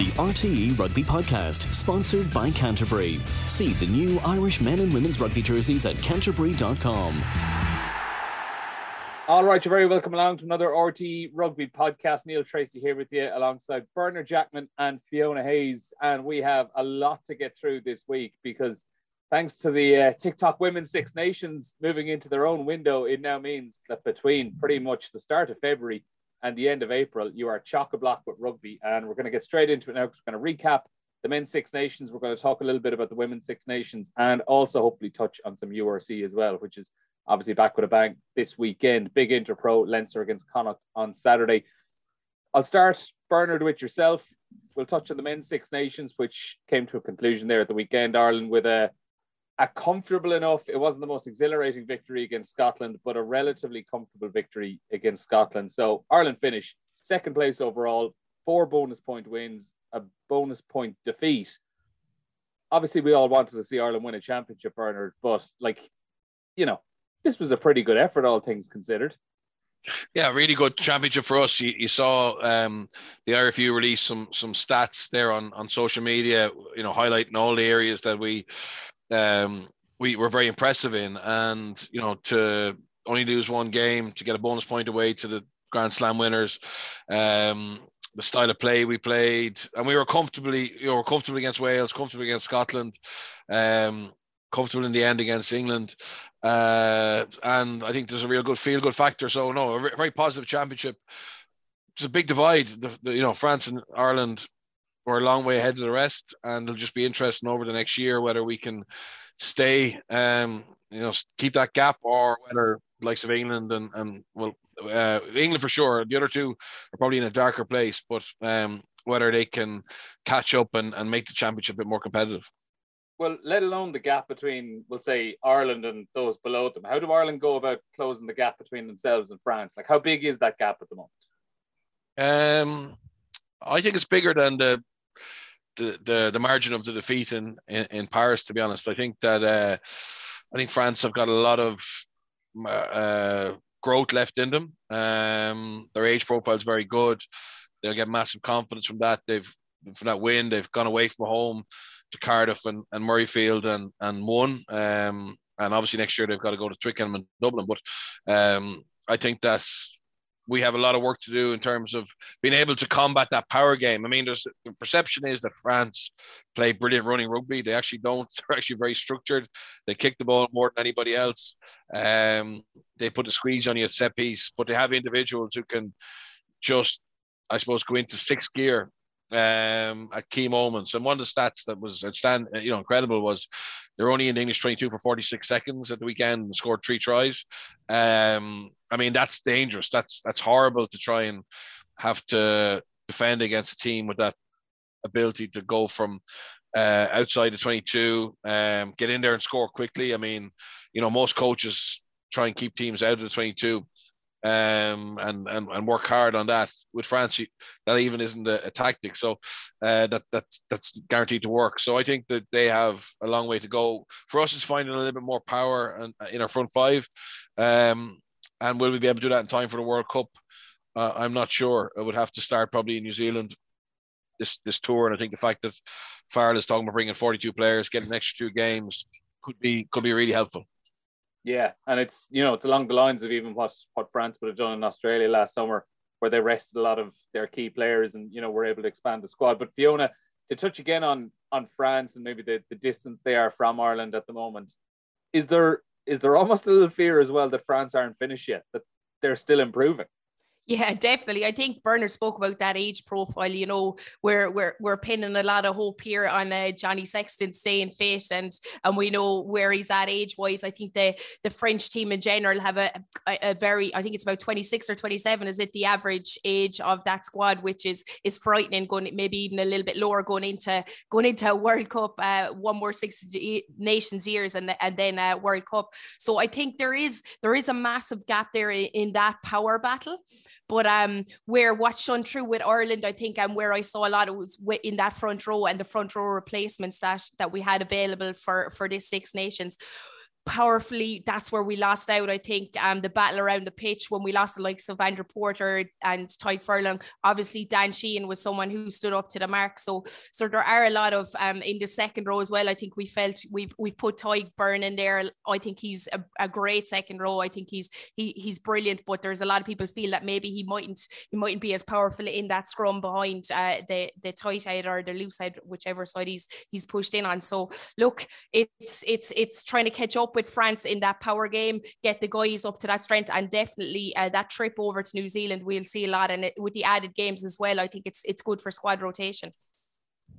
The RTE Rugby Podcast, sponsored by Canterbury. See the new Irish men and women's rugby jerseys at canterbury.com. All right, you're very welcome along to another RTE Rugby Podcast. Neil Treacy here with you alongside Bernard Jackman and Fiona Hayes. And we have a lot to get through this week because thanks to the uh, TikTok Women's Six Nations moving into their own window, it now means that between pretty much the start of February and the end of April, you are chock a block with rugby. And we're going to get straight into it now because we're going to recap the men's Six Nations. We're going to talk a little bit about the women's Six Nations and also hopefully touch on some URC as well, which is obviously back with a bang this weekend. Big Interpro Leinster against Connacht on Saturday. I'll start, Bernard, with yourself. We'll touch on the men's Six Nations, which came to a conclusion there at the weekend, Ireland, with a a comfortable enough, it wasn't the most exhilarating victory against Scotland, but a relatively comfortable victory against Scotland. So Ireland finish second place overall, four bonus point wins, a bonus point defeat. Obviously, we all wanted to see Ireland win a championship, Bernard, but like, you know, this was a pretty good effort, all things considered. Yeah, really good championship for us. You, you saw um, the RFU release some some stats there on on social media, you know, highlighting all the areas that we um, we were very impressive in, and you know to only lose one game to get a bonus point away to the Grand Slam winners. Um, the style of play we played, and we were comfortably, you know, we're comfortable against Wales, comfortable against Scotland, um, comfortable in the end against England, uh, and I think there's a real good feel good factor. So no, a very positive championship. It's a big divide. The, the, you know, France and Ireland we're a long way ahead of the rest, and it'll just be interesting over the next year whether we can stay, um, you know, keep that gap, or whether likes of England and and well, uh, England for sure. The other two are probably in a darker place, but um, whether they can catch up and, and make the championship a bit more competitive. Well, let alone the gap between, we'll say, Ireland and those below them. How do Ireland go about closing the gap between themselves and France? Like, how big is that gap at the moment? Um, I think it's bigger than the the, the, the margin of the defeat in, in, in Paris. To be honest, I think that uh, I think France have got a lot of uh, growth left in them. Um, their age profile is very good. They'll get massive confidence from that. They've from that win. They've gone away from home to Cardiff and, and Murrayfield and and won. Um, and obviously next year they've got to go to Twickenham and Dublin. But um, I think that's we have a lot of work to do in terms of being able to combat that power game. I mean, there's the perception is that France play brilliant running rugby. They actually don't. They're actually very structured. They kick the ball more than anybody else. Um, they put a squeeze on you at set piece, but they have individuals who can just, I suppose, go into sixth gear um, at key moments. And one of the stats that was outstanding, you know, incredible was they're only in the English 22 for 46 seconds at the weekend and scored three tries. Um, I mean, that's dangerous. That's that's horrible to try and have to defend against a team with that ability to go from uh, outside the 22, um, get in there and score quickly. I mean, you know, most coaches try and keep teams out of the 22 um, and, and and work hard on that. With France, that even isn't a, a tactic, so uh, that that that's guaranteed to work. So I think that they have a long way to go. For us, it's finding a little bit more power and in our front five, um, and will we be able to do that in time for the World Cup? Uh, I'm not sure. I would have to start probably in New Zealand this this tour, and I think the fact that Farrell is talking about bringing 42 players, getting an extra two games, could be could be really helpful. Yeah, and it's you know it's along the lines of even what what France would have done in Australia last summer, where they rested a lot of their key players and you know were able to expand the squad. But Fiona, to touch again on on France and maybe the, the distance they are from Ireland at the moment, is there is there almost a little fear as well that France aren't finished yet, that they're still improving? Yeah, definitely. I think Bernard spoke about that age profile. You know, we're we're we're pinning a lot of hope here on uh, Johnny Sexton staying fit, and and we know where he's at age wise. I think the the French team in general have a, a, a very. I think it's about twenty six or twenty seven. Is it the average age of that squad, which is is frightening. Going maybe even a little bit lower going into going into a World Cup, uh, one more six nations years, and and then a World Cup. So I think there is there is a massive gap there in, in that power battle. But um, where what's shown through with Ireland, I think, and where I saw a lot of was in that front row and the front row replacements that that we had available for for this Six Nations powerfully, that's where we lost out. I think um, the battle around the pitch when we lost the likes of Andrew Porter and Tadhg Furlong. Obviously, Dan Sheehan was someone who stood up to the mark. So, so there are a lot of um, in the second row as well. I think we felt we've we've put Tadhg Beirne in there. I think he's a, a, great second row. I think he's he he's brilliant. But there's a lot of people feel that maybe he mightn't he mightn't be as powerful in that scrum behind uh, the the tight head or the loose side, whichever side he's he's pushed in on. So look, it's it's it's trying to catch up with France in that power game, get the guys up to that strength, and definitely uh, that trip over to New Zealand, we'll see a lot. And it, with the added games as well, I think it's it's good for squad rotation.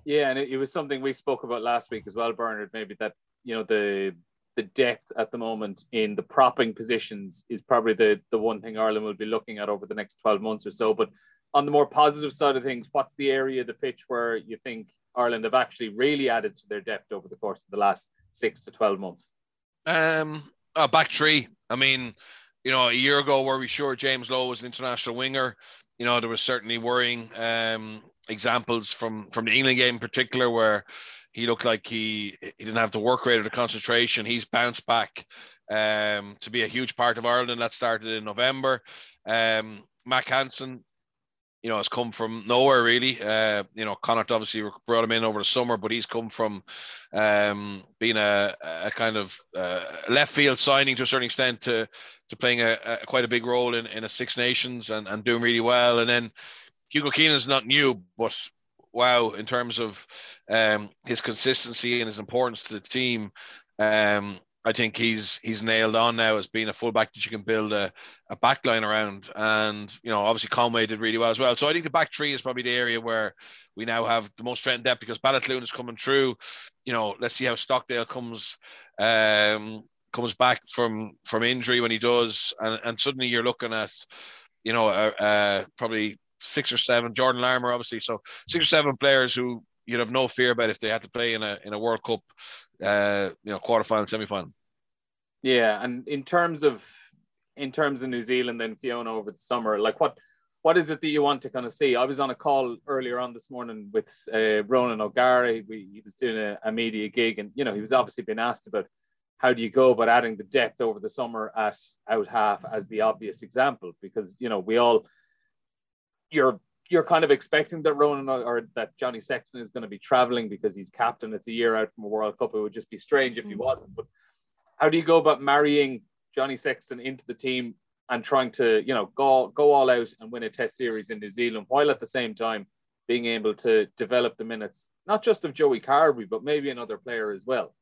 Yeah, and it, it was something we spoke about last week as well, Bernard. Maybe that you know the the depth at the moment in the propping positions is probably the the one thing Ireland will be looking at over the next 12 months or so. But on the more positive side of things, what's the area of the pitch where you think Ireland have actually really added to their depth over the course of the last six to 12 months? Um, uh, back three. I mean, you know, a year ago, were we sure James Lowe was an international winger? You know, there was certainly worrying um, examples from from the England game in particular where he looked like he he didn't have the work rate or the concentration. He's bounced back um, to be a huge part of Ireland. That started in November. Um, Mack Hansen, you know, has come from nowhere really. Uh, you know, Connacht obviously brought him in over the summer, but he's come from um, being a, a kind of uh, left field signing to a certain extent to to playing a, a, quite a big role in, in a Six Nations and, and doing really well. And then Hugo Keenan is not new, but wow, in terms of um, his consistency and his importance to the team, um, I think he's he's nailed on now as being a fullback that you can build a, a back line around. And, you know, obviously Conway did really well as well. So I think the back three is probably the area where we now have the most strength and depth because Baloucoune is coming through. You know, let's see how Stockdale comes um, comes back from from injury when he does. And, and suddenly you're looking at, you know, uh, uh, probably six or seven, Jordan Larmour, obviously. So six or seven players who you'd have no fear about if they had to play in a in a World Cup uh, you know, quarterfinal, semi-final. Yeah, and in terms of in terms of New Zealand and Fiona over the summer, like what what is it that you want to kind of see? I was on a call earlier on this morning with uh, Ronan O'Gara. We, he was doing a, a, media gig, and you know he was obviously being asked about how do you go about adding the depth over the summer at out half as the obvious example, because you know we all you're you're kind of expecting that Ronan or that Johnny Sexton is going to be traveling because he's captain. It's a year out from a World Cup. It would just be strange if he mm. wasn't. But how do you go about marrying Johnny Sexton into the team and trying to, you know, go go all out and win a Test series in New Zealand while at the same time being able to develop the minutes, not just of Joey Carbery, but maybe another player as well?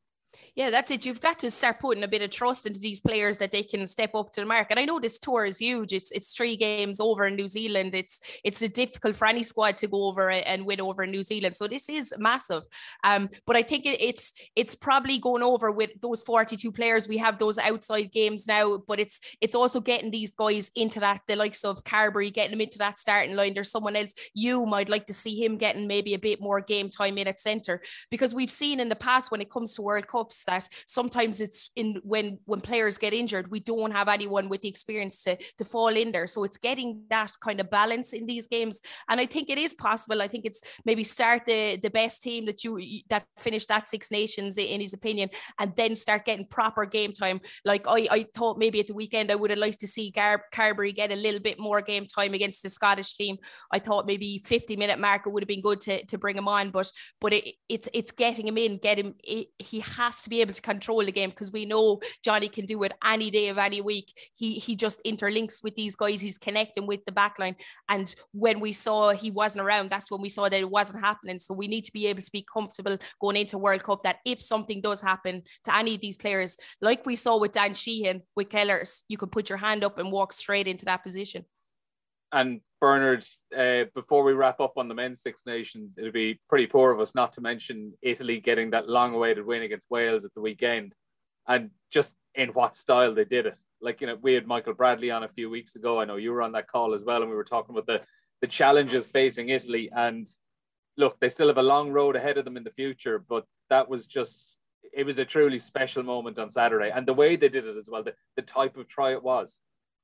Yeah, that's it. You've got to start putting a bit of trust into these players that they can step up to the mark. And I know this tour is huge. It's it's three games over in New Zealand. It's it's difficult for any squad to go over and win over New Zealand. So this is massive. Um, but I think it, it's it's probably going over with those 42 players. We have those outside games now, but it's it's also getting these guys into that the likes of Carbery, getting them into that starting line. There's someone else you might like to see him getting maybe a bit more game time in at centre because we've seen in the past when it comes to World Cup cups that sometimes it's in when when players get injured, we don't have anyone with the experience to to fall in there. So it's getting that kind of balance in these games, and I think it is possible. I think it's maybe start the the best team that you that finished that Six Nations in his opinion, and then start getting proper game time. Like I I thought maybe at the weekend I would have liked to see Gar- Carbery get a little bit more game time against the Scottish team. I thought maybe 50 minute marker would have been good to, to bring him on, but but it, it's it's getting him in, get him. It, he has has to be able to control the game because we know Johnny can do it any day of any week. He he just interlinks with these guys. He's connecting with the backline. And when we saw he wasn't around, that's when we saw that it wasn't happening. So we need to be able to be comfortable going into World Cup that if something does happen to any of these players, like we saw with Dan Sheehan with Kellers, you can put your hand up and walk straight into that position. And Bernard, uh, before we wrap up on the men's Six Nations, it'd be pretty poor of us not to mention Italy getting that long awaited win against Wales at the weekend and just in what style they did it. Like, you know, we had Michael Bradley on a few weeks ago. I know you were on that call as well, and we were talking about the, the challenges facing Italy. And look, they still have a long road ahead of them in the future, but that was just, it was a truly special moment on Saturday. And the way they did it as well, the, the type of try it was.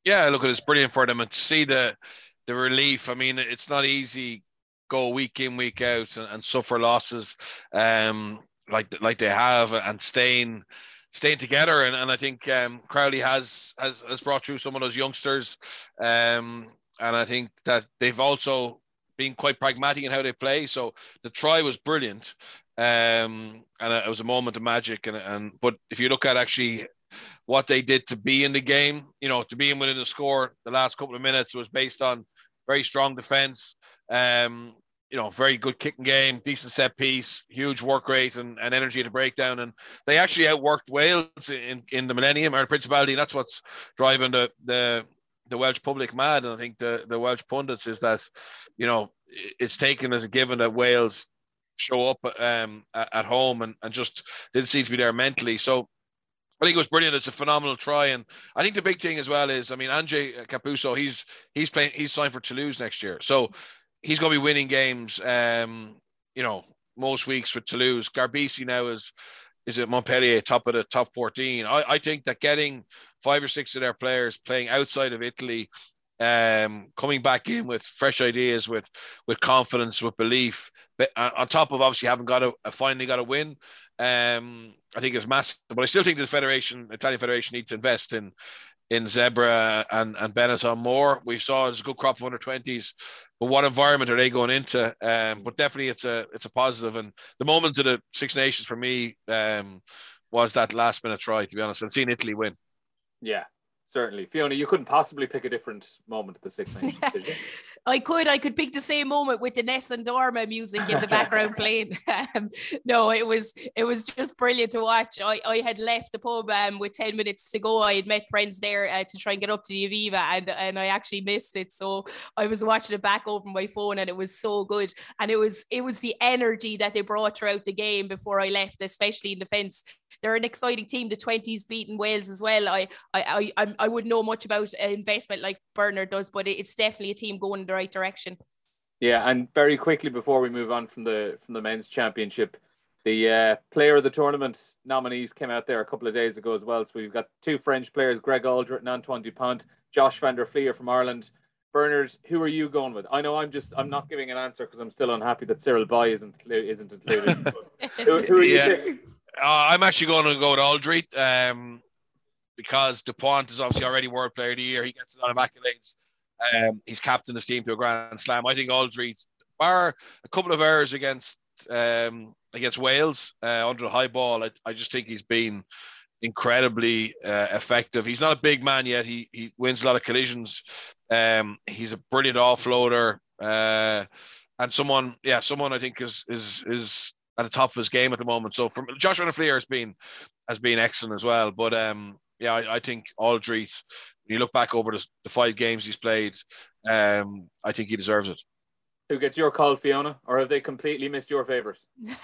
Yeah, look, it's brilliant for them and to see the the relief. I mean, it's not easy go week in week out and, and suffer losses um, like like they have and staying staying together. And, and I think um, Crowley has, has has brought through some of those youngsters, um, and I think that they've also been quite pragmatic in how they play. So the try was brilliant, um, and it was a moment of magic. And and but if you look at actually what they did to be in the game, you know, to be in within the score, the last couple of minutes was based on very strong defense. Um, you know, very good kicking game, decent set piece, huge work rate and, and energy to break down. And they actually outworked Wales in, in the Millennium or the Principality. And that's what's driving the, the the Welsh public mad. And I think the, the Welsh pundits is that, you know, it's taken as a given that Wales show up um, at home and, and just didn't seem to be there mentally. So I think it was brilliant. It's a phenomenal try, and I think the big thing as well is, I mean, Ange Capuozzo, he's he's playing, he's signed for Toulouse next year, so he's going to be winning games. Um, you know, most weeks with Toulouse. Garbisi now is is it Montpellier top of the top 14. I, I think that getting five or six of their players playing outside of Italy, um, coming back in with fresh ideas, with with confidence, with belief, but uh, on top of obviously having got a finally got a win, um, I think is massive. But I still think the federation, Italian federation, needs to invest in in Zebre and and Benetton more. We saw it's a good crop of under twenties, but what environment are they going into? Um, but definitely it's a it's a positive. And the moment of the Six Nations for me um, was that last minute try. To be honest, and seeing Italy win. Yeah, certainly. Fiona, you couldn't possibly pick a different moment of the Six Nations, did you? I could. I could pick the same moment with the Nessun Dorma music in the background playing. Um, no, it was it was just brilliant to watch. I, I had left the pub um, with 10 minutes to go. I had met friends there uh, to try and get up to the Aviva and, and I actually missed it. So I was watching it back over my phone and it was so good. And it was it was the energy that they brought throughout the game before I left, especially in defence they're an exciting team. The 20s beating Wales as well. I I I, I wouldn't know much about investment like Bernard does, but it's definitely a team going in the right direction. Yeah, and very quickly before we move on from the from the men's championship, the uh, player of the tournament nominees came out there a couple of days ago as well. So we've got two French players, Greg Alldritt and Antoine Dupont, Josh van der Flier from Ireland. Bernard, who are you going with? I know I'm just I'm not giving an answer because I'm still unhappy that Cyril Baille isn't isn't included. who, who, are you? Yeah. Uh, I'm actually going to go with Alldritt um, because Dupont is obviously already World Player of the Year. He gets a lot of accolades. Um, he's captained his team to a Grand Slam. I think Alldritt, bar a couple of errors against um, against Wales uh, under the high ball, I, I just think he's been incredibly uh, effective. He's not a big man yet. He he wins a lot of collisions. Um, he's a brilliant offloader. Uh, and someone, yeah, someone I think is is is at the top of his game at the moment. So from Josh Van has been has been excellent as well. But um, yeah, I, I think Alldritt, when you look back over the, the five games he's played, um, I think he deserves it. Who gets your call, Fiona, or have they completely missed your favourite?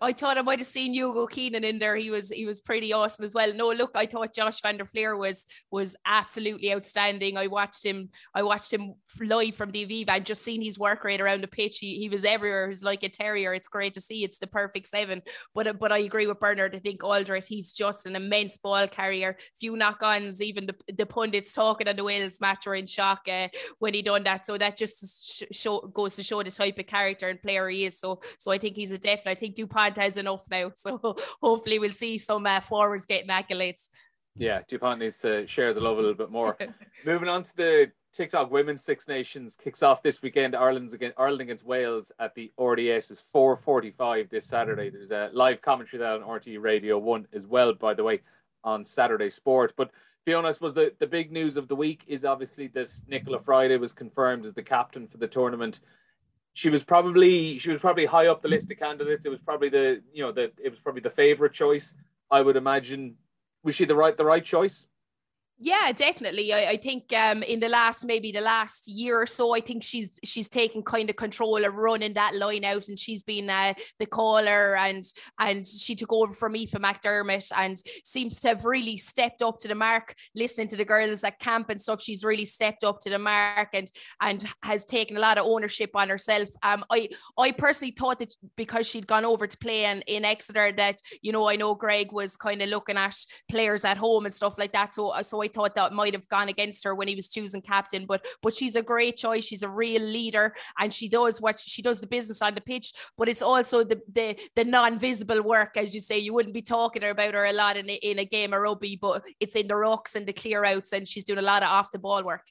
I thought I might have seen Hugo Keenan in there. He was he was pretty awesome as well. No, look, I thought Josh van der Flier was was absolutely outstanding. I watched him. I watched him live from the Aviva and just seen his work rate around the pitch. He, he was everywhere. He's like a terrier. It's great to see. It's the perfect seven. But but I agree with Bernard. I think Alldritt. He's just an immense ball carrier. Few knock-ons. Even the, the pundits talking on the Wales match were in shock uh, when he done that. So that just show, goes to to show the type of character and player he is. So so I think he's a definite. I think Dupont has enough now. So hopefully we'll see some uh, forwards getting accolades. Yeah, Dupont needs to share the love a little bit more. Moving on to the TikTok Women's Six Nations kicks off this weekend. Ireland's against Ireland against Wales at the RDS is 4:45 this Saturday. There's a live commentary that on RT Radio One as well, by the way, on Saturday Sport. But Fiona, I suppose the, the big news of the week is obviously that Nichola Fryday was confirmed as the captain for the tournament she was probably she was probably high up the list of candidates. It was probably the you know the it was probably the favorite choice. I would imagine. Was she the right the right choice? Yeah, definitely. I, I think um, in the last maybe the last year or so, I think she's she's taken kind of control of running that line out, and she's been uh, the caller, and and she took over from Aoife McDermott, and seems to have really stepped up to the mark. Listening to the girls at camp and stuff, she's really stepped up to the mark, and and has taken a lot of ownership on herself. Um, I I personally thought that because she'd gone over to play in, in Exeter, that you know I know Greg was kind of looking at players at home and stuff like that. So so I thought that might have gone against her when he was choosing captain. But but she's a great choice. She's a real leader, and she does what she does the business on the pitch. But it's also the the the non-visible work, as you say. You wouldn't be talking about her a lot in a, in a game of rugby, but it's in the rocks and the clear outs, and she's doing a lot of off the ball work.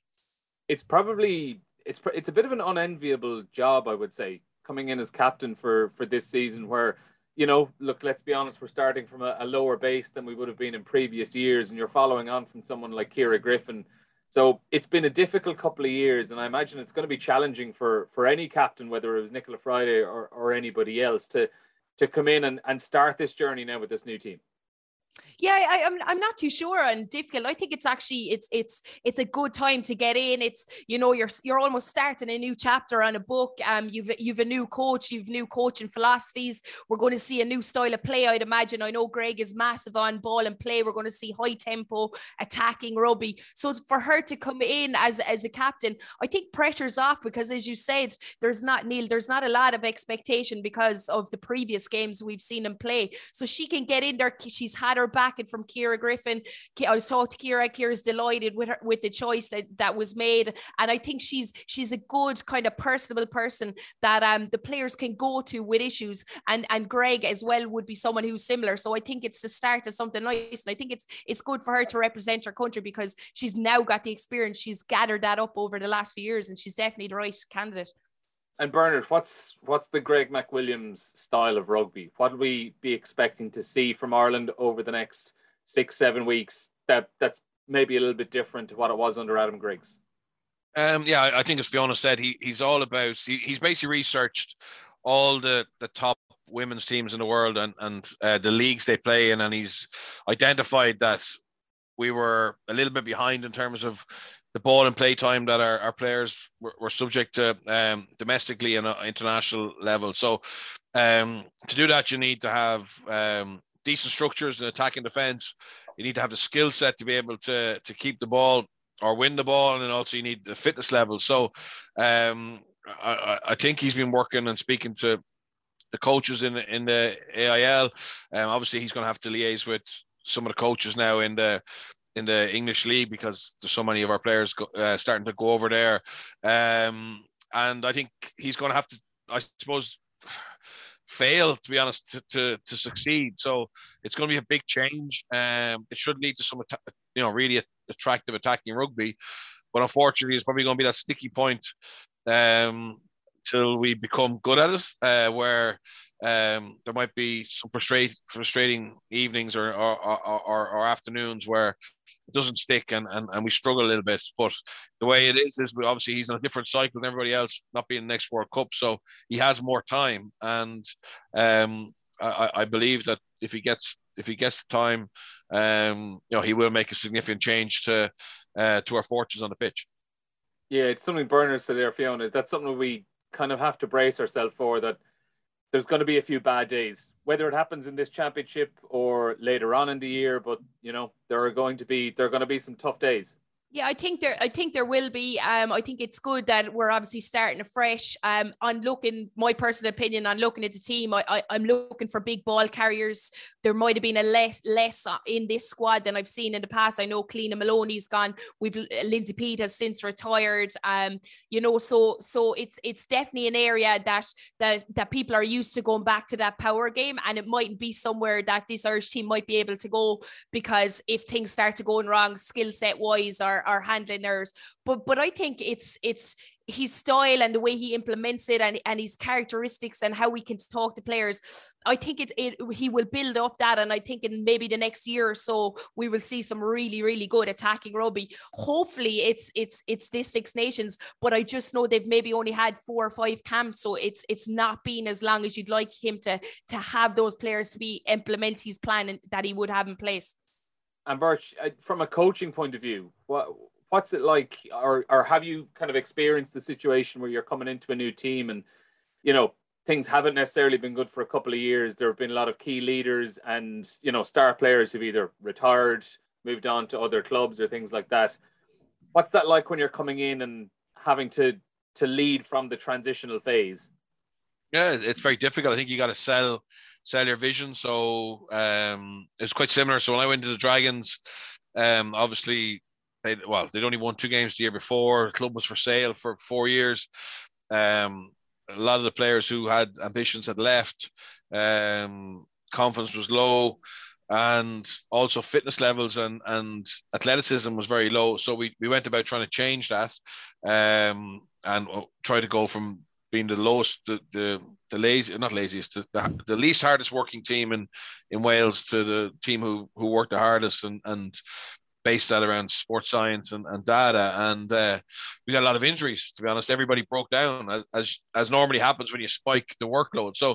It's probably it's it's a bit of an unenviable job, I would say, coming in as captain for for this season, where you know, look, let's be honest, we're starting from a, a, lower base than we would have been in previous years, and you're following on from someone like Ciara Griffin. So it's been a difficult couple of years, and I imagine it's going to be challenging for for any captain, whether it was Nichola Fryday or, or anybody else, to to come in and, and start this journey now with this new team. Yeah, I, am I'm, I'm not too sure and difficult. I think it's actually it's it's it's a good time to get in. It's you know you're you're almost starting a new chapter on a book. Um, you've you've a new coach, you've new coaching philosophies. We're going to see a new style of play. I'd imagine. I know Greg is massive on ball and play. We're going to see high tempo attacking rugby. So for her to come in as as a captain, I think pressure's off because as you said, there's not Neil. There's not a lot of expectation because of the previous games we've seen him play. So she can get in there. She's had her back and from Ciara Griffin. I was talking to Ciara. Ciara's delighted with her with the choice that that was made, and I think she's she's a good kind of personable person that um the players can go to with issues, and and Greg as well would be someone who's similar. So I think it's the start of something nice, and I think it's it's good for her to represent her country because she's now got the experience. She's gathered that up over the last few years, and she's definitely the right candidate. And Bernard, what's what's the Greg McWilliams style of rugby? What will we be expecting to see from Ireland over the next six, seven weeks? That that's maybe a little bit different to what it was under Adam Griggs. Um, yeah, I think as Fiona said, he he's all about he, he's basically researched all the the top women's teams in the world and and uh, the leagues they play in, and he's identified that we were a little bit behind in terms of the ball and play time that our, our players were, were subject to um, domestically and international level. So um, to do that, you need to have um, decent structures in attack and defense. You need to have the skill set to be able to to keep the ball or win the ball, and then also you need the fitness level. So um, I, I think he's been working and speaking to the coaches in in the AIL. Um, obviously, he's going to have to liaise with some of the coaches now in the in the English league because there's so many of our players go, uh, starting to go over there. Um, and I think he's going to have to, I suppose, fail to be honest to, to, to succeed. So it's going to be a big change. Um, it should lead to some, you know, really attractive attacking rugby, but unfortunately, it's probably going to be that sticky point um, till we become good at it, uh, where um, there might be some frustrate, frustrating evenings or or, or, or, or afternoons where it doesn't stick and, and, and we struggle a little bit. But the way it is is obviously he's in a different cycle than everybody else, not being the next World Cup, so he has more time. And um, I, I believe that if he gets if he gets the time, um, you know, he will make a significant change to uh, to our fortunes on the pitch. Yeah, it's something Bernard said there, Fiona. Is that something we kind of have to brace ourselves for that there's going to be a few bad days, whether it happens in this championship or later on in the year. But you know, there are going to be there are going to be some tough days. Yeah, I think there. I think there will be. Um, I think it's good that we're obviously starting afresh. Um, on looking, my personal opinion on looking at the team, I, I am looking for big ball carriers. There might have been a less less in this squad than I've seen in the past. I know Cliodhna Moloney's gone. We've Lindsay Peat has since retired. Um, you know, so so it's it's definitely an area that that that people are used to going back to that power game, and it might be somewhere that this Irish team might be able to go because if things start to going wrong, skill set wise or are, handling errors. But but I think it's it's his style and the way he implements it and, and his characteristics and how we can talk to players. I think it, it he will build up that. And i think in maybe the next year or so we will see some really really good attacking rugby. Hopefully it's it's it's this six nations but i just know they've maybe only had four or five camps. So it's it's not been as long as you'd like him to to have those players to be implement his plan that he would have in place and Birch, uh, from a coaching point of view, what what's it like, or or have you kind of experienced the situation where you're coming into a new team and you know things haven't necessarily been good for a couple of years. There have been a lot of key leaders and you know star players who've either retired, moved on to other clubs, or things like that. What's that like when you're coming in and having to to lead from the transitional phase? Yeah, it's very difficult. I think you got to sell sell your vision. So um, it's quite similar. So when I went to the Dragons, um, obviously they well, they'd only won two games the year before. The club was for sale for four years. Um, a lot of the players who had ambitions had left. Um, confidence was low, and also fitness levels and and athleticism was very low. So we we went about trying to change that, um, and try to go from being the lowest, the the, the lazy, not laziest, the, the, the least hardest working team in in Wales to the team who who worked the hardest and and based that around sports science and, and data. And uh, we got a lot of injuries, to be honest. Everybody broke down as, as, as normally happens when you spike the workload. So,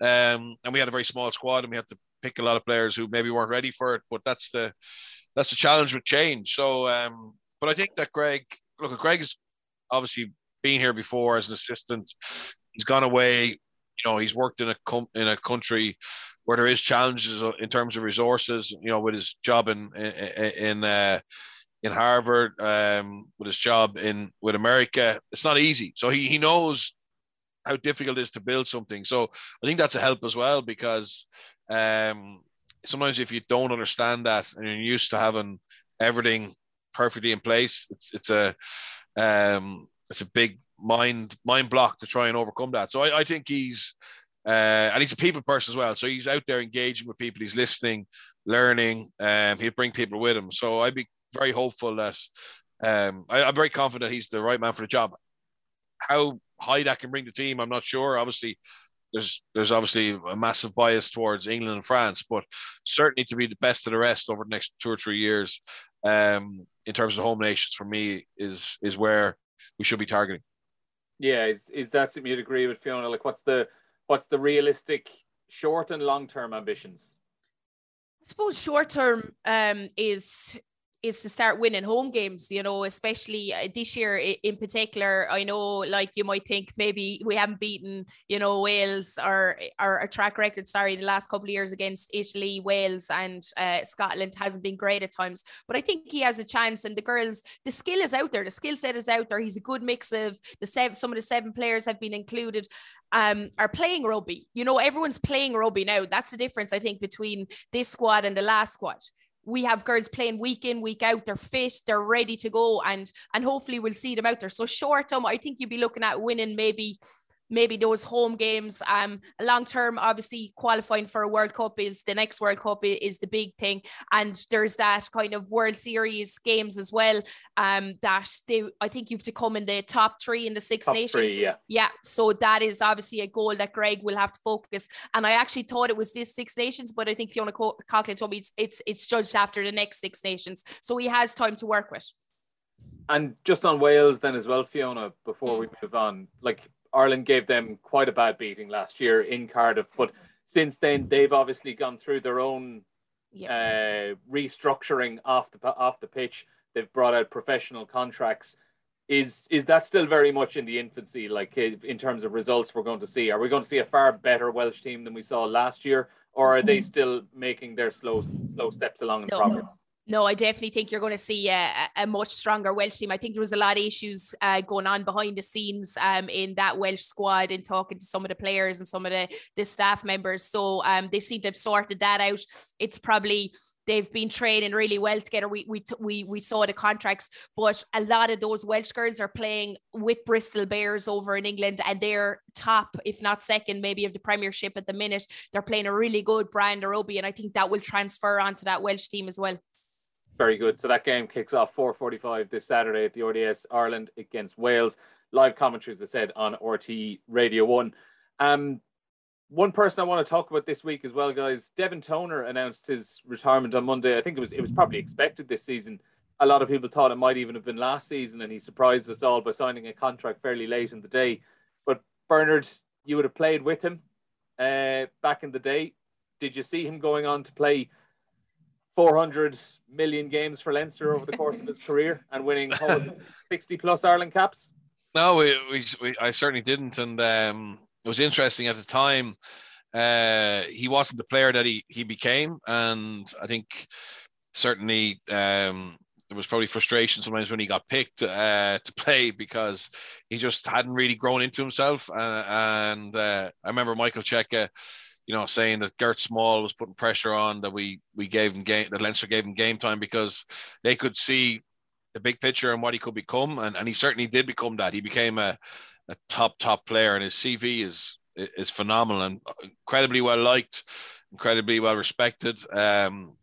um, and we had a very small squad and we had to pick a lot of players who maybe weren't ready for it, but that's the, that's the challenge with change. So, um, but I think that Greg, look, Greg has obviously been here before as an assistant. He's gone away. You know, he's worked in a com- in a country where there is challenges in terms of resources. You know, with his job in in uh, in Harvard, um, with his job in with America, it's not easy. So he he knows how difficult it is to build something. So I think that's a help as well because um, sometimes if you don't understand that and you're used to having everything perfectly in place, it's it's a um, it's a big mind mind block to try and overcome that. So I, I think he's uh, and he's a people person as well. So he's out there engaging with people. He's listening, learning. Um, he'll bring people with him. So I'd be very hopeful that um, I, am very confident he's the right man for the job. How high that can bring the team, I'm not sure. Obviously, there's there's obviously a massive bias towards England and France, but certainly to be the best of the rest over the next two or three years, um, in terms of home nations, for me is is where we should be targeting. Yeah, is is that something you'd agree with Fiona? Like, what's the what's the realistic short and long term ambitions? I suppose short term um, is is to start winning home games, you know, especially uh, this year in particular. I know, like, you might think maybe we haven't beaten, you know, Wales or our track record, sorry, the last couple of years against Italy, Wales, and uh, Scotland hasn't been great at times. But I think he has a chance, and the girls, the skill is out there, the skill set is out there. He's a good mix of the seven, some of the seven players have been included, um, are playing rugby. You know, everyone's playing rugby now. That's the difference, I think, between this squad and the last squad we have girls playing week in week out. They're fit they're ready to go and and hopefully we'll see them out there. So short term i think you'd be looking at winning maybe maybe those home games. Um, long term, obviously qualifying for a World Cup is the next World Cup is the big thing, and there's that kind of World Series games as well. Um, that they, I think you've to come in the top three in the Six top Nations. Three, yeah, yeah. So that is obviously a goal that Greg will have to focus. And I actually thought it was this Six Nations, but I think Fiona Coghlan told me it's it's it's judged after the next Six Nations, so he has time to work with. And just on Wales, then as well, Fiona. Before we move on, like Ireland gave them quite a bad beating last year in Cardiff, but since then they've obviously gone through their own uh, restructuring off the off the pitch. They've brought out professional contracts. Is is that still very much in the infancy? Like in terms of results, we're going to see. Are we going to see a far better Welsh team than we saw last year, or are they mm-hmm. still making their slow slow steps along in no, progress? No, I definitely think you're going to see a, a, much stronger Welsh team. I think there was a lot of issues uh, going on behind the scenes um, in that Welsh squad and talking to some of the players and some of the, the staff members. So um, they seem to have sorted that out. It's probably they've been training really well together. We we we we saw the contracts, but a lot of those Welsh girls are playing with Bristol Bears over in England, and they're top, if not second, maybe of the Premiership at the minute. They're playing a really good brand rugby, and I think that will transfer onto that Welsh team as well. Very good. So that game kicks off 4:45 this Saturday at the RDS Ireland against Wales. Live commentary, as I said, on RT Radio One. Um, one person I want to talk about this week as well, guys. Devin Toner announced his retirement on Monday. I think it was it was probably expected this season. A lot of people thought it might even have been last season, and he surprised us all by signing a contract fairly late in the day. But Bernard, you would have played with him uh, back in the day. Did you see him going on to play 400 million games for Leinster over the course of his career and winning 60 plus Ireland caps? No, we, we, we, I certainly didn't. And um, it was interesting at the time. Uh, he wasn't the player that he, he became. And I think certainly um, there was probably frustration sometimes when he got picked uh, to play because he just hadn't really grown into himself. Uh, and uh, I remember Michael Cheika you know, saying that Gert Smal was putting pressure on that we we gave him game that Leinster gave him game time because they could see the big picture and what he could become, and, and he certainly did become that. He became a, a top top player, and his CV is is phenomenal and incredibly well liked, incredibly well respected. Um,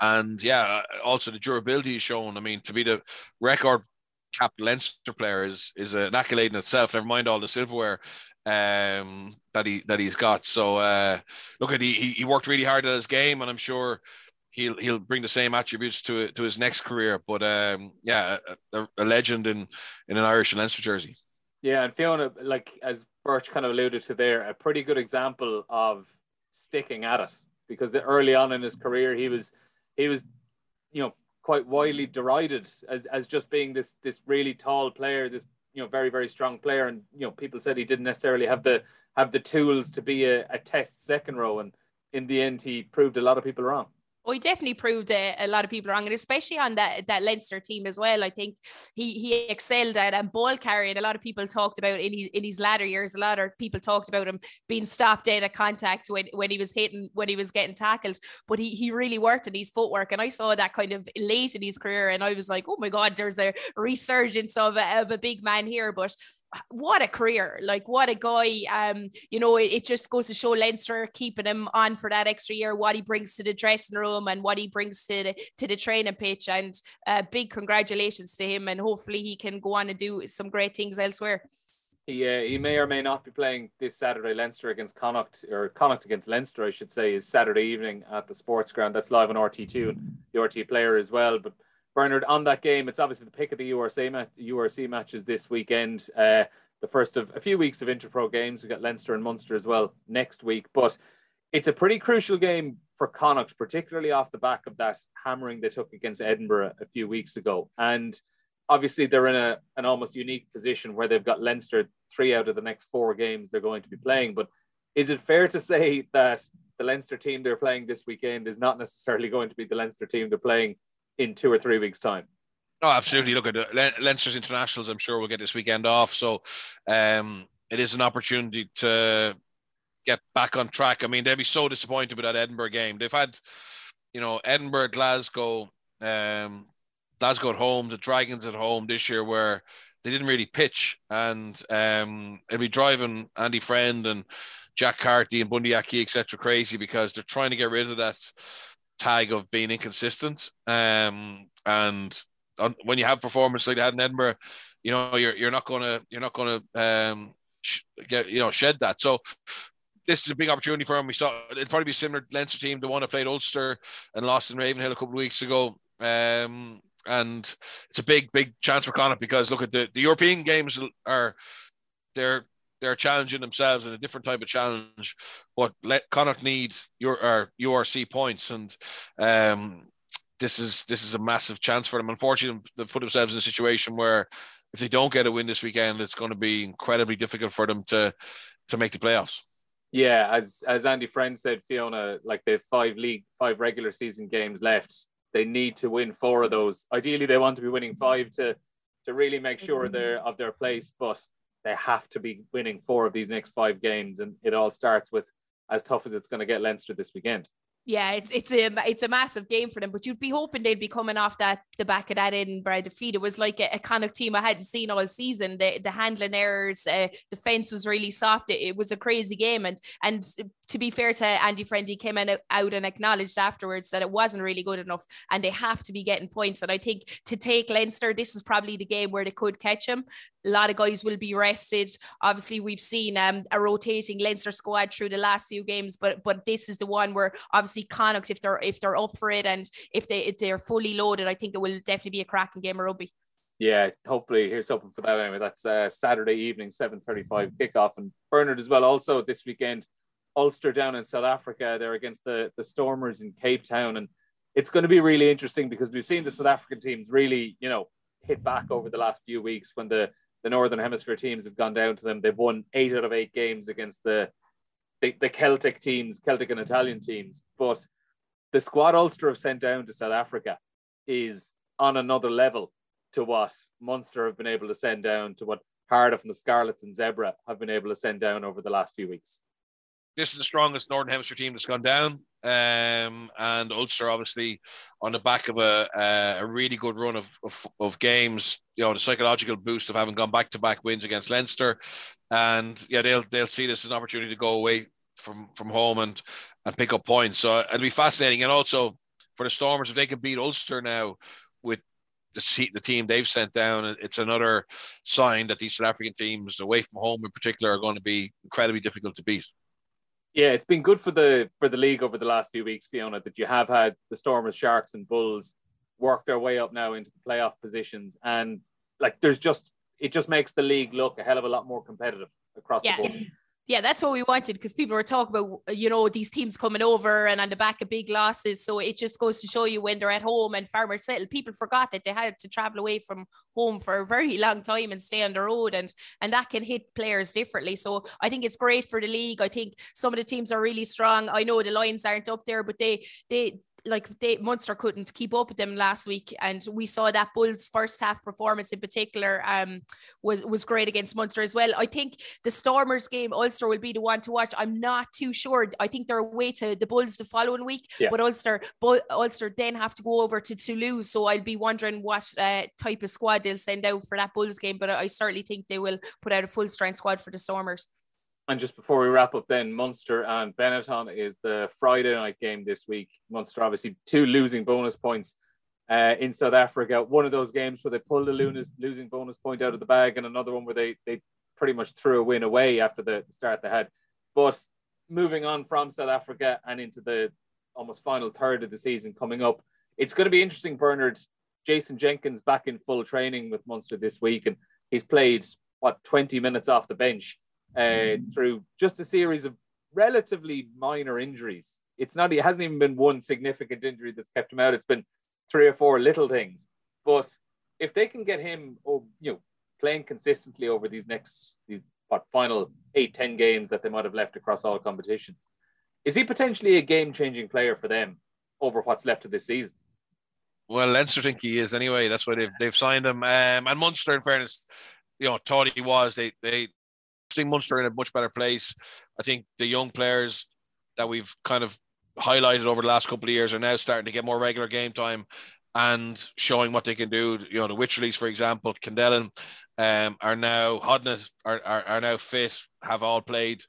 and yeah, also the durability he's shown. I mean, to be the record cap Leinster player is is an accolade in itself. Never mind all the silverware um, that he that he's got. So uh, look at he he worked really hard at his game, and I'm sure he'll he'll bring the same attributes to to his next career. But um, yeah, a, a, legend in in an Irish and Leinster jersey. Yeah, and Fiona, like as Birch kind of alluded to there, a pretty good example of sticking at it because early on in his career he was he was you know quite widely derided as, as just being this this really tall player, this you know very very strong player, and you know people said he didn't necessarily have the have the tools to be a, a test second row, and in the end he proved a lot of people wrong. Oh, he definitely proved a, a, lot of people wrong, and especially on that that Leinster team as well. I think he he excelled at and ball carrying. A lot of people talked about in his in his latter years. A lot of people talked about him being stopped dead at contact when when he was hitting when he was getting tackled. But he he really worked in his footwork, and I saw that kind of late in his career, and I was like, oh my god, there's a resurgence of a, of a big man here. But what a career like what a guy um you know it, it, just goes to show Leinster keeping him on for that extra year what he brings to the dressing room and what he brings to the to the training pitch and uh, big congratulations to him and hopefully he can go on and do some great things elsewhere he, uh, he may or may not be playing this Saturday Leinster against Connacht or Connacht against Leinster I should say is Saturday evening at the sports ground that's live on RT2 and the RT player as well but Bernard, on that game, it's obviously the pick of the URC, match, URC matches this weekend. Uh, the first of a few weeks of Interpro games. We've got Leinster and Munster as well next week. But it's a pretty crucial game for Connacht, particularly off the back of that hammering they took against Edinburgh a few weeks ago. And obviously, they're in a, an almost unique position where they've got Leinster three out of the next four games they're going to be playing. But is it fair to say that the Leinster team they're playing this weekend is not necessarily going to be the Leinster team they're playing in two or three weeks' time. Oh, absolutely. Look at Le- Leinster's internationals. I'm sure we'll get this weekend off, so um, it is an opportunity to get back on track. I mean, they'd be so disappointed with that Edinburgh game. They've had, you know, Edinburgh, Glasgow, um, Glasgow at home, the Dragons at home this year, where they didn't really pitch, and um, it'll be driving Andy Friend and Jack Carty and Bundee Aki, etc., crazy because they're trying to get rid of that tag of being inconsistent. Um, and on, when you have performance like that in Edinburgh, you know you're you're not gonna you're not gonna um, sh- get you know shed that. So this is a big opportunity for him. We saw it'd probably be similar Leinster team, the one that played Ulster and lost in Ravenhill a couple of weeks ago. Um, and it's a big, big chance for Connacht because look at the, the European games are they're they're challenging themselves in a different type of challenge. But let Connacht need your URC points, and um, this is this is a massive chance for them. Unfortunately, they've put themselves in a situation where if they don't get a win this weekend, it's going to be incredibly difficult for them to to make the playoffs. Yeah, as as Andy Friend said, Fiona, like they have five league, five regular season games left. They need to win four of those. Ideally, they want to be winning five to to really make sure mm-hmm. they're of their place. But they have to be winning four of these next five games, and it all starts with as tough as it's going to get Leinster this weekend. Yeah, it's it's a it's a massive game for them, but you'd be hoping they'd be coming off that the back of that Edinburgh defeat. It was like a, a kind of team I hadn't seen all season. The the handling errors, uh, defense was really soft. It, it was a crazy game, and and to be fair to Andy Friend, came in, out and acknowledged afterwards that it wasn't really good enough and they have to be getting points. And I think to take Leinster, this is probably the game where they could catch him. A lot of guys will be rested. Obviously, we've seen um, a rotating Leinster squad through the last few games, but but this is the one where obviously Connacht, if they're if they're up for it and if they if they're fully loaded, I think it will definitely be a cracking game of rugby. Yeah, hopefully here's hoping for that anyway. That's uh, Saturday evening, 7:35 kickoff, and Bernard as well. Also this weekend, Ulster down in South Africa. They're against the, the Stormers in Cape Town. And it's going to be really interesting because we've seen the South African teams really, you know, hit back over the last few weeks when the, the Northern Hemisphere teams have gone down to them. They've won eight out of eight games against the, the, the Celtic teams, Celtic and Italian teams. But the squad Ulster have sent down to South Africa is on another level to what Munster have been able to send down, to what Cardiff and the Scarlets and Zebre have been able to send down over the last few weeks. This is the strongest Northern Hemisphere team that's gone down. Um, and Ulster, obviously, on the back of a, a really good run of, of, of, games, you know, the psychological boost of having gone back to back wins against Leinster. And yeah, they'll they'll see this as an opportunity to go away from, from home and, and pick up points. So it'll be fascinating. And also for the Stormers, if they can beat Ulster now with the, the team they've sent down, it's another sign that these South African teams, away from home in particular, are going to be incredibly difficult to beat. Yeah, it's been good for the for the league over the last few weeks, Fiona, that you have had the Stormers, Sharks, and Bulls work their way up now into the playoff positions, and like there's just it just makes the league look a hell of a lot more competitive across yeah. the board yeah, that's what we wanted because people were talking about, you know, these teams coming over and on the back of big losses. So it just goes to show you when they're at home and Farmers Settle, people forgot that they had to travel away from home for a very long time and stay on the road and and that can hit players differently. So I think it's great for the league. I think some of the teams are really strong. I know the Lions aren't up there, but they they like they Munster couldn't keep up with them last week, and we saw that Bulls first half performance in particular um, was was great against Munster as well. I think the Stormers game Ulster will be the one to watch. I'm not too sure. I think they're away to the Bulls the following week, yeah. but Ulster but Ulster then have to go over to Toulouse, so I'll be wondering what uh, type of squad they'll send out for that Bulls game. But I certainly think they will put out a full strength squad for the Stormers. And just before we wrap up, then Munster and Benetton is the Friday night game this week. Munster obviously two losing bonus points uh, in South Africa. One of those games where they pulled a losing bonus point out of the bag, and another one where they they pretty much threw a win away after the start they had. But moving on from South Africa and into the almost final third of the season coming up, it's going to be interesting. Bernard, Jason Jenkins back in full training with Munster this week, and he's played what 20 minutes off the bench uh, through just a series of relatively minor injuries. It's not, it hasn't even been one significant injury that's kept him out. It's been three or four little things. But if they can get him, oh, you know, playing consistently over these next, these what final eight, ten games that they might have left across all competitions, is he potentially a game changing player for them over what's left of this season? Well, Leinster think he is anyway. That's why they've they've signed him. Um, and Munster, in fairness, you know, thought he was. They they seeing Munster in a much better place. I think the young players that we've kind of highlighted over the last couple of years are now starting to get more regular game time and showing what they can do. You know, the Wycherleys, for example, Kendellen um, are now Hodnett are, are, are now fit, have all played,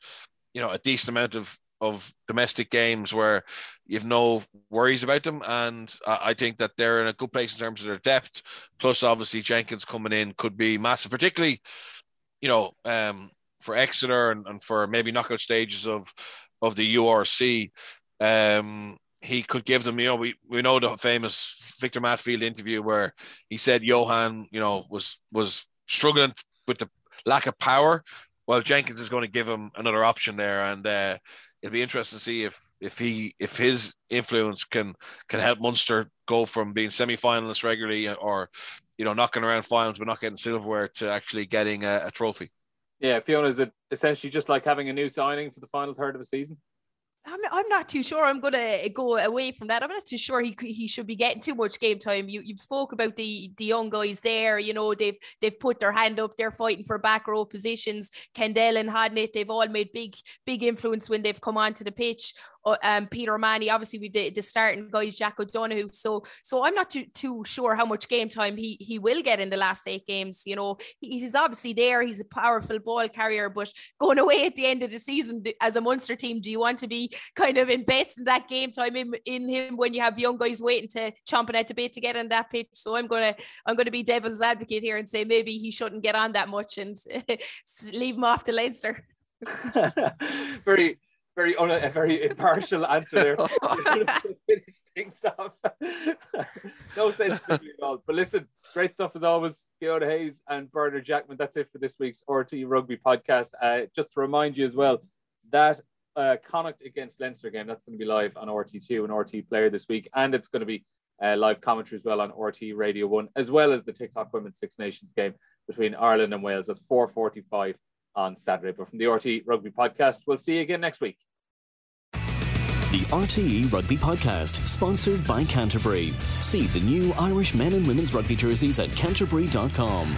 you know, a decent amount of of domestic games where you've no worries about them. And I think that they're in a good place in terms of their depth. Plus, obviously, Jenkins coming in could be massive, particularly, you know, um, for Exeter and, and for maybe knockout stages of of the URC. Um, he could give them, you know, we, we know the famous Victor Matfield interview where he said Johan, you know, was was struggling with the lack of power. Well, Jenkins is going to give him another option there, and uh, it'll be interesting to see if if he if his influence can can help Munster go from being semi-finalists regularly or you know knocking around finals but not getting silverware to actually getting a, a trophy. Yeah, Fiona, is it essentially just like having a new signing for the final third of the season? I'm, I'm not too sure. I'm gonna go away from that. I'm not too sure he he should be getting too much game time. You you've spoke about the the young guys there. You know they've they've put their hand up. They're fighting for back row positions. Kendellen Hodnett, they've all made big big influence when they've come onto the pitch. Uh, um, Peter O'Mahony, obviously we did the starting guys, Jack O'Donoghue. So so I'm not too too sure how much game time he he will get in the last eight games. You know he's obviously there. He's a powerful ball carrier, but going away at the end of the season as a Munster team, do you want to be kind of invest in that game time in, in him when you have young guys waiting to chomping at the bit to get on that pitch. So I'm gonna I'm gonna be devil's advocate here and say maybe he shouldn't get on that much and leave him off to Leinster. very very on a, very impartial answer there. Finish things off. no sense at all. But listen, great stuff as always. Fiona Hayes and Bernard Jackman. That's it for this week's RTE Rugby podcast. Uh, just to remind you as well that uh, Connacht against Leinster game. That's going to be live on RTE2 and RTE Player this week, and it's going to be uh, live commentary as well on RTE Radio One, as well as the TikTok Women's Six Nations game between Ireland and Wales. That's 4:45 on Saturday. But from the RTE Rugby Podcast, we'll see you again next week. The RTE Rugby Podcast, sponsored by Canterbury. See the new Irish men and women's rugby jerseys at canterbury.com.